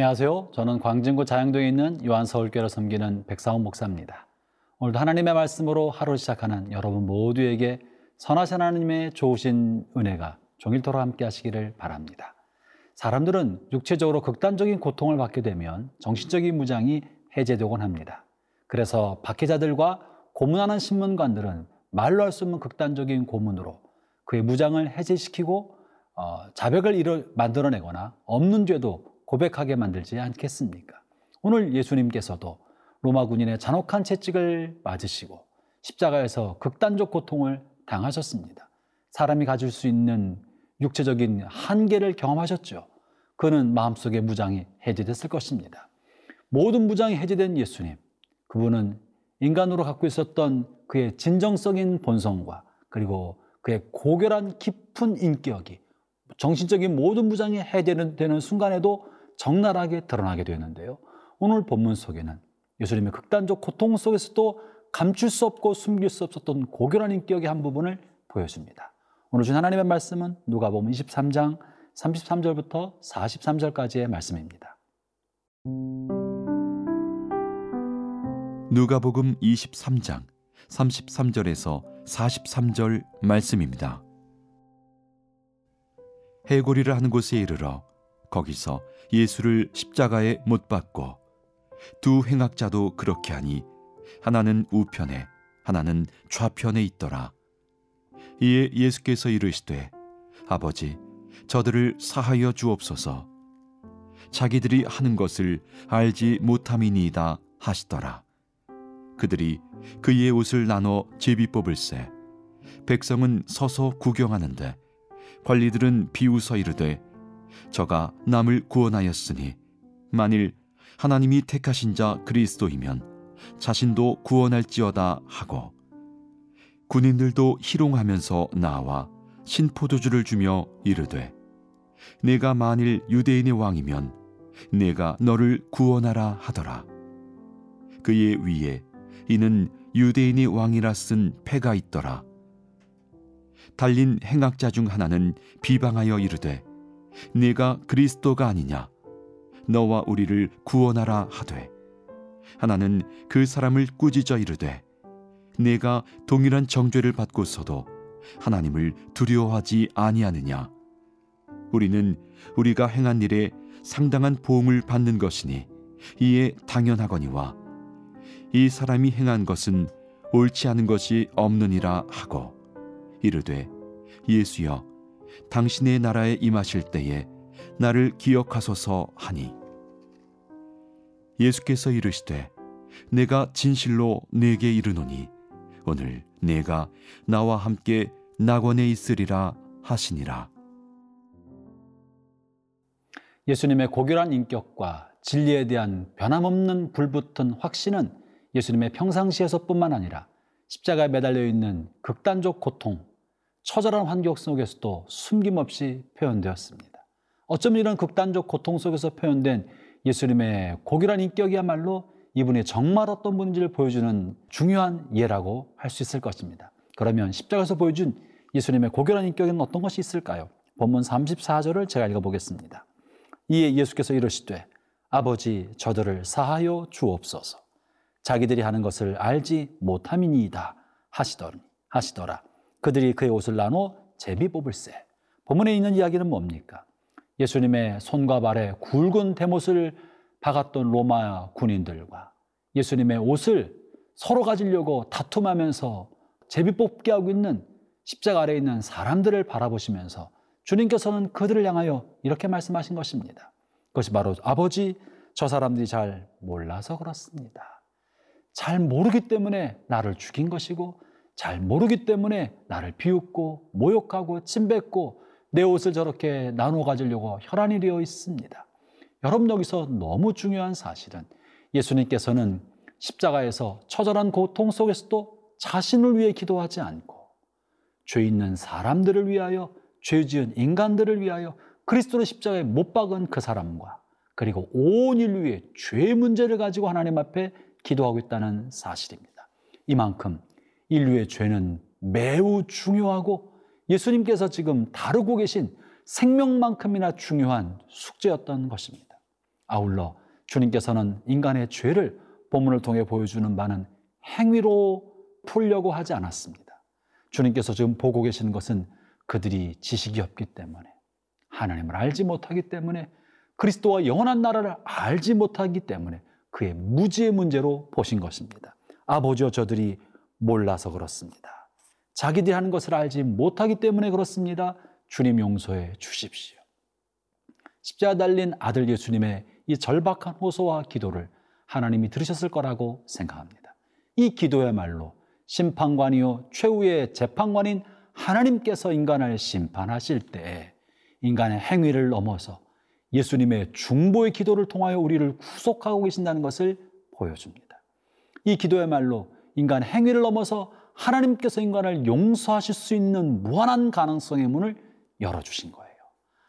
안녕하세요. 저는 광진구 자양동에 있는 요한서울교를 섬기는 백사훈 목사입니다. 오늘도 하나님의 말씀으로 하루 시작하는 여러분 모두에게 선하신 하나님의 좋으신 은혜가 종일토록 함께 하시기를 바랍니다. 사람들은 육체적으로 극단적인 고통을 받게 되면 정신적인 무장이 해제되곤 합니다. 그래서 박해자들과 고문하는 신문관들은 말로 할 수 없는 극단적인 고문으로 그의 무장을 해제시키고 어, 자백을 만들어내거나 없는 죄도 고백하게 만들지 않겠습니까? 오늘 예수님께서도 로마 군인의 잔혹한 채찍을 맞으시고 십자가에서 극단적 고통을 당하셨습니다. 사람이 가질 수 있는 육체적인 한계를 경험하셨죠. 그는 마음속의 무장이 해제됐을 것입니다. 모든 무장이 해제된 예수님, 그분은 인간으로 갖고 있었던 그의 진정성인 본성과 그리고 그의 고결한 깊은 인격이 정신적인 모든 무장이 해제되는 순간에도 적나라하게 드러나게 되는데요. 오늘 본문 속에는 예수님의 극단적 고통 속에서도 감출 수 없고 숨길 수 없었던 고결한 인격의 한 부분을 보여줍니다. 오늘 준 하나님의 말씀은 누가복음 23장 33절부터 43절까지의 말씀입니다. 누가복음 23장 33절에서 43절 말씀입니다. 해골이를 하는 곳에 이르러 거기서 예수를 십자가에 못 박고 두 행악자도 그렇게 하니 하나는 우편에 하나는 좌편에 있더라. 이에 예수께서 이르시되 아버지 저들을 사하여 주옵소서 자기들이 하는 것을 알지 못함이니이다 하시더라. 그들이 그의 옷을 나눠 제비 뽑을세 백성은 서서 구경하는데 관리들은 비웃어 이르되 저가 남을 구원하였으니 만일 하나님이 택하신 자 그리스도이면 자신도 구원할지어다 하고 군인들도 희롱하면서 나와 신포도주를 주며 이르되 내가 만일 유대인의 왕이면 내가 너를 구원하라 하더라. 그의 위에 이는 유대인의 왕이라 쓴 패가 있더라. 달린 행악자 중 하나는 비방하여 이르되 네가 그리스도가 아니냐? 너와 우리를 구원하라 하되 하나는 그 사람을 꾸짖어 이르되 네가 동일한 정죄를 받고서도 하나님을 두려워하지 아니하느냐? 우리는 우리가 행한 일에 상당한 보응을 받는 것이니 이에 당연하거니와 이 사람이 행한 것은 옳지 않은 것이 없느니라 하고 이르되 예수여 당신의 나라에 임하실 때에 나를 기억하소서 하니. 예수께서 이르시되 내가 진실로 내게 이르노니 오늘 내가 나와 함께 낙원에 있으리라 하시니라. 예수님의 고결한 인격과 진리에 대한 변함없는 불붙은 확신은 예수님의 평상시에서뿐만 아니라 십자가에 매달려 있는 극단적 고통, 처절한 환경 속에서도 숨김없이 표현되었습니다. 어쩌면 이런 극단적 고통 속에서 표현된 예수님의 고결한 인격이야말로 이분이 정말 어떤 분인지를 보여주는 중요한 예라고 할 수 있을 것입니다. 그러면 십자가에서 보여준 예수님의 고결한 인격에는 어떤 것이 있을까요? 본문 34절을 제가 읽어보겠습니다. 이에 예수께서 이르시되 아버지 저들을 사하여 주옵소서 자기들이 하는 것을 알지 못함이니이다 하시더라 그들이 그의 옷을 나눠 제비 뽑을세. 본문에 있는 이야기는 뭡니까? 예수님의 손과 발에 굵은 대못을 박았던 로마 군인들과 예수님의 옷을 서로 가지려고 다툼하면서 제비 뽑게 하고 있는 십자가 아래에 있는 사람들을 바라보시면서 주님께서는 그들을 향하여 이렇게 말씀하신 것입니다. 그것이 바로 아버지 저 사람들이 잘 몰라서 그렇습니다. 잘 모르기 때문에 나를 죽인 것이고 잘 모르기 때문에 나를 비웃고 모욕하고 침뱉고 내 옷을 저렇게 나눠 가지려고 혈안이 되어 있습니다. 여러분 여기서 너무 중요한 사실은 예수님께서는 십자가에서 처절한 고통 속에서도 자신을 위해 기도하지 않고 죄 있는 사람들을 위하여 죄 지은 인간들을 위하여 그리스도를 십자가에 못 박은 그 사람과 그리고 온 인류 위해 죄 문제를 가지고 하나님 앞에 기도하고 있다는 사실입니다. 이만큼 인류의 죄는 매우 중요하고 예수님께서 지금 다루고 계신 생명만큼이나 중요한 숙제였던 것입니다. 아울러 주님께서는 인간의 죄를 본문을 통해 보여주는 바는 행위로 풀려고 하지 않았습니다. 주님께서 지금 보고 계시는 것은 그들이 지식이 없기 때문에 하나님을 알지 못하기 때문에 그리스도와 영원한 나라를 알지 못하기 때문에 그의 무지의 문제로 보신 것입니다. 아버지여 저들이 몰라서 그렇습니다. 자기들이 하는 것을 알지 못하기 때문에 그렇습니다. 주님 용서해 주십시오. 십자가 달린 아들 예수님의 이 절박한 호소와 기도를 하나님이 들으셨을 거라고 생각합니다. 이 기도야말로 심판관이요 최후의 재판관인 하나님께서 인간을 심판하실 때 인간의 행위를 넘어서 예수님의 중보의 기도를 통하여 우리를 구속하고 계신다는 것을 보여줍니다. 이 기도야말로 인간 행위를 넘어서 하나님께서 인간을 용서하실 수 있는 무한한 가능성의 문을 열어주신 거예요.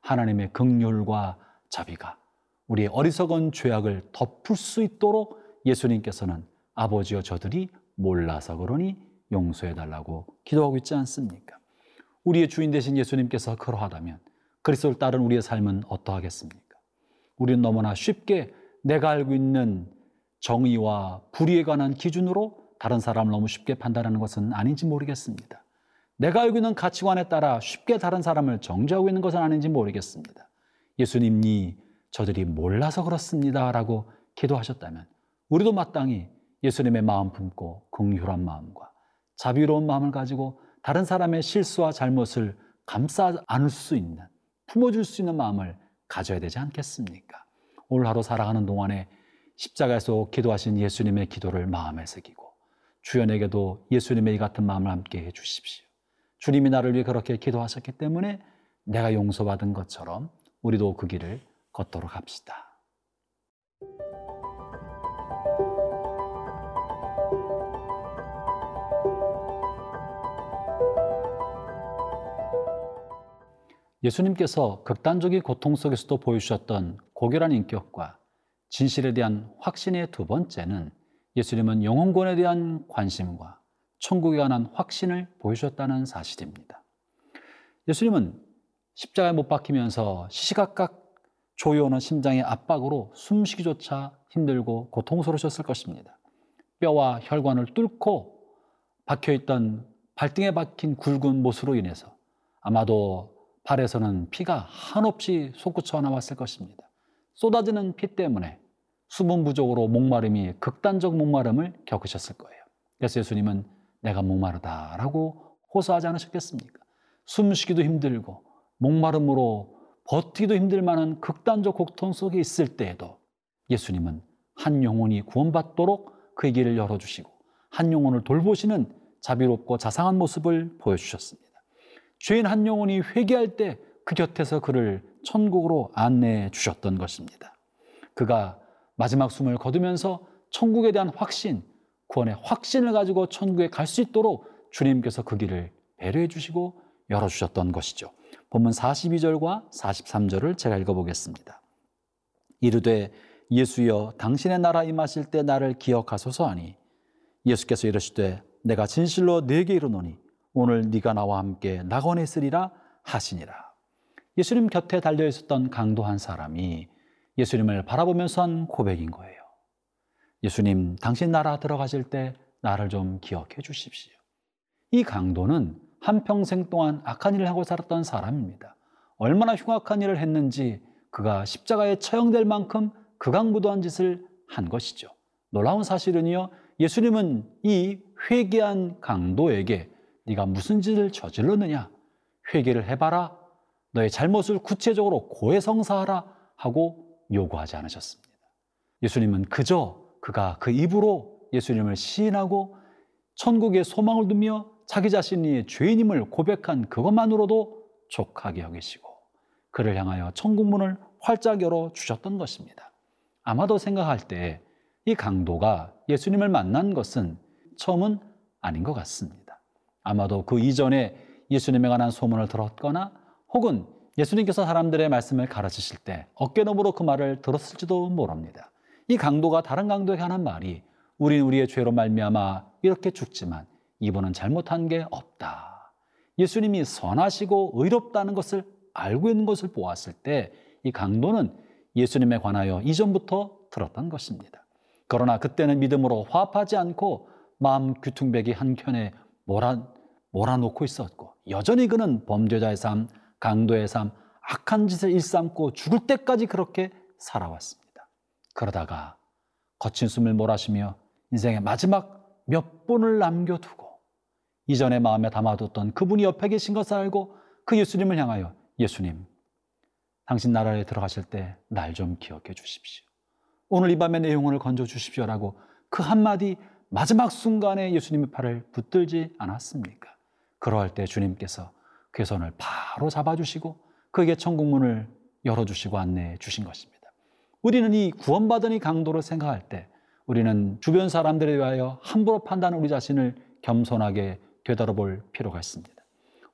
하나님의 극률과 자비가 우리의 어리석은 죄악을 덮을 수 있도록 예수님께서는 아버지여 저들이 몰라서 그러니 용서해 달라고 기도하고 있지 않습니까? 우리의 주인 되신 예수님께서 그러하다면 그리스도를 따른 우리의 삶은 어떠하겠습니까? 우리는 너무나 쉽게 내가 알고 있는 정의와 불의에 관한 기준으로 다른 사람을 너무 쉽게 판단하는 것은 아닌지 모르겠습니다. 내가 알고 있는 가치관에 따라 쉽게 다른 사람을 정죄하고 있는 것은 아닌지 모르겠습니다. 예수님이 저들이 몰라서 그렇습니다. 라고 기도하셨다면 우리도 마땅히 예수님의 마음 품고 긍휼한 마음과 자비로운 마음을 가지고 다른 사람의 실수와 잘못을 감싸 안을 수 있는 품어줄 수 있는 마음을 가져야 되지 않겠습니까? 오늘 하루 살아가는 동안에 십자가에서 기도하신 예수님의 기도를 마음에 새기고 주연에게도 예수님의 이 같은 마음을 함께 해 주십시오. 주님이 나를 위해 그렇게 기도하셨기 때문에 내가 용서받은 것처럼 우리도 그 길을 걷도록 합시다. 예수님께서 극단적인 고통 속에서도 보여주셨던 고결한 인격과 진실에 대한 확신의 두 번째는 예수님은 영혼권에 대한 관심과 천국에 관한 확신을 보여주셨다는 사실입니다. 예수님은 십자가에 못 박히면서 시시각각 조여오는 심장의 압박으로 숨쉬기조차 힘들고 고통스러우셨을 것입니다. 뼈와 혈관을 뚫고 박혀있던 발등에 박힌 굵은 못으로 인해서 아마도 발에서는 피가 한없이 솟구쳐 나왔을 것입니다. 쏟아지는 피 때문에 수분 부족으로 목마름이 극단적 목마름을 겪으셨을 거예요. 그래서 예수님은 내가 목마르다라고 호소하지 않으셨겠습니까? 숨쉬기도 힘들고 목마름으로 버티기도 힘들 만한 극단적 고통 속에 있을 때에도 예수님은 한 영혼이 구원받도록 그의 길을 열어주시고 한 영혼을 돌보시는 자비롭고 자상한 모습을 보여주셨습니다. 죄인 한 영혼이 회개할 때 그 곁에서 그를 천국으로 안내해 주셨던 것입니다. 그가 마지막 숨을 거두면서 천국에 대한 확신, 구원의 확신을 가지고 천국에 갈 수 있도록 주님께서 그 길을 배려해 주시고 열어 주셨던 것이죠. 본문 42절과 43절을 제가 읽어 보겠습니다. 이르되 예수여 당신의 나라 임하실 때 나를 기억하소서 하니 예수께서 이르시되 내가 진실로 네게 이르노니 오늘 네가 나와 함께 낙원에 있으리라 하시니라. 예수님 곁에 달려 있었던 강도 한 사람이 예수님을 바라보면서 한 고백인 거예요. 예수님, 당신 나라 들어가실 때 나를 좀 기억해 주십시오. 이 강도는 한평생 동안 악한 일을 하고 살았던 사람입니다. 얼마나 흉악한 일을 했는지 그가 십자가에 처형될 만큼 극악무도한 짓을 한 것이죠. 놀라운 사실은요, 예수님은 이 회개한 강도에게 네가 무슨 짓을 저질렀느냐? 회개를 해봐라. 너의 잘못을 구체적으로 고해성사하라 하고 요구하지 않으셨습니다. 예수님은 그저 그가 그 입으로 예수님을 시인하고 천국에 소망을 두며 자기 자신이 죄인임을 고백한 그것만으로도 족하게 여기시고 그를 향하여 천국문을 활짝 열어 주셨던 것입니다. 아마도 생각할 때 이 강도가 예수님을 만난 것은 처음은 아닌 것 같습니다. 아마도 그 이전에 예수님에 관한 소문을 들었거나 혹은 예수님께서 사람들의 말씀을 가르치실 때 어깨너머로 그 말을 들었을지도 모릅니다. 이 강도가 다른 강도에게 하는 말이 우린 우리의 죄로 말미암아 이렇게 죽지만 이분은 잘못한 게 없다. 예수님이 선하시고 의롭다는 것을 알고 있는 것을 보았을 때 이 강도는 예수님에 관하여 이전부터 들었던 것입니다. 그러나 그때는 믿음으로 화합하지 않고 마음 귀퉁배기 한켠에 몰아, 몰아놓고 있었고 여전히 그는 범죄자의 삶, 강도의 삶, 악한 짓을 일삼고 죽을 때까지 그렇게 살아왔습니다. 그러다가 거친 숨을 몰아쉬며 인생의 마지막 몇 분을 남겨두고 이전에 마음에 담아뒀던 그분이 옆에 계신 것을 알고 그 예수님을 향하여 예수님, 당신 나라에 들어가실 때 날 좀 기억해 주십시오. 오늘 이 밤의 내용을 건져 주십시오라고 그 한마디 마지막 순간에 예수님의 팔을 붙들지 않았습니까? 그러할 때 주님께서 그의 손을 바로 잡아주시고 그에게 천국문을 열어주시고 안내해 주신 것입니다. 우리는 이 구원받은 이 강도를 생각할 때 우리는 주변 사람들에 대하여 함부로 판단하는 우리 자신을 겸손하게 되돌아볼 필요가 있습니다.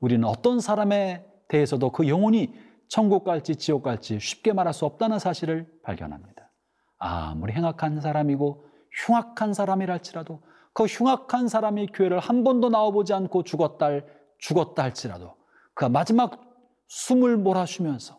우리는 어떤 사람에 대해서도 그 영혼이 천국 갈지 지옥 갈지 쉽게 말할 수 없다는 사실을 발견합니다. 아무리 행악한 사람이고 흉악한 사람이랄지라도 그 흉악한 사람이 교회를 한 번도 나와보지 않고 죽었다, 죽었다 할지라도 그 마지막 숨을 몰아쉬면서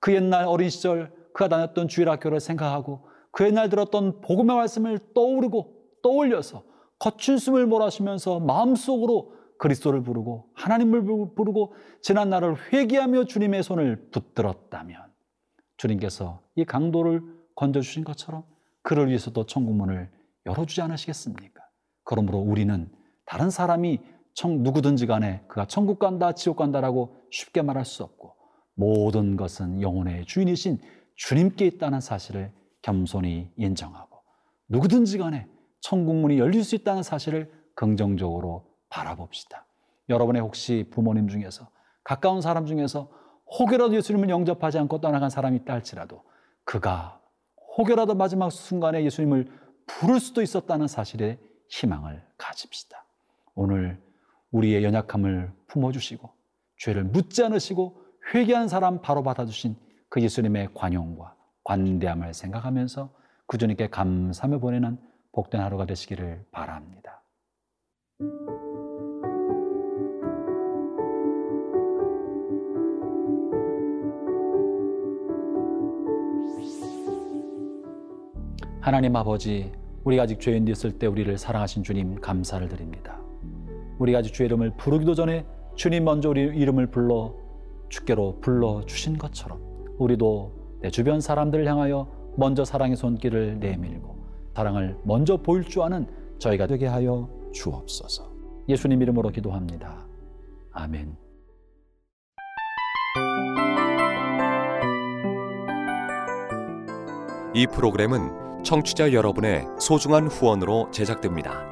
그 옛날 어린 시절 그가 다녔던 주일학교를 생각하고 그 옛날 들었던 복음의 말씀을 떠오르고 떠올려서 거친 숨을 몰아쉬면서 마음속으로 그리스도를 부르고 하나님을 부르고 지난 날을 회개하며 주님의 손을 붙들었다면 주님께서 이 강도를 건져주신 것처럼 그를 위해서도 천국문을 열어주지 않으시겠습니까? 그러므로 우리는 다른 사람이 청, 누구든지 간에 그가 천국 간다, 지옥 간다라고 쉽게 말할 수 없고 모든 것은 영혼의 주인이신 주님께 있다는 사실을 겸손히 인정하고 누구든지 간에 천국문이 열릴 수 있다는 사실을 긍정적으로 바라봅시다. 여러분의 혹시 부모님 중에서 가까운 사람 중에서 혹여라도 예수님을 영접하지 않고 떠나간 사람이 있다 할지라도 그가 혹여라도 마지막 순간에 예수님을 부를 수도 있었다는 사실에 희망을 가집시다. 오늘 우리의 연약함을 품어주시고 죄를 묻지 않으시고 회개한 사람 바로 받아주신 그 예수님의 관용과 관대함을 생각하면서 그 주님께 감사함을 보내는 복된 하루가 되시기를 바랍니다. 하나님 아버지, 우리가 아직 죄인 되었을 때 우리를 사랑하신 주님 감사를 드립니다. 우리가 아직 주의 이름을 부르기도 전에 주님 먼저 우리 이름을 불러 주께로 불러 주신 것처럼 우리도 내 주변 사람들을 향하여 먼저 사랑의 손길을 내밀고 사랑을 먼저 보일 줄 아는 저희가 되게 하여 주옵소서. 예수님 이름으로 기도합니다. 아멘. 이 프로그램은 청취자 여러분의 소중한 후원으로 제작됩니다.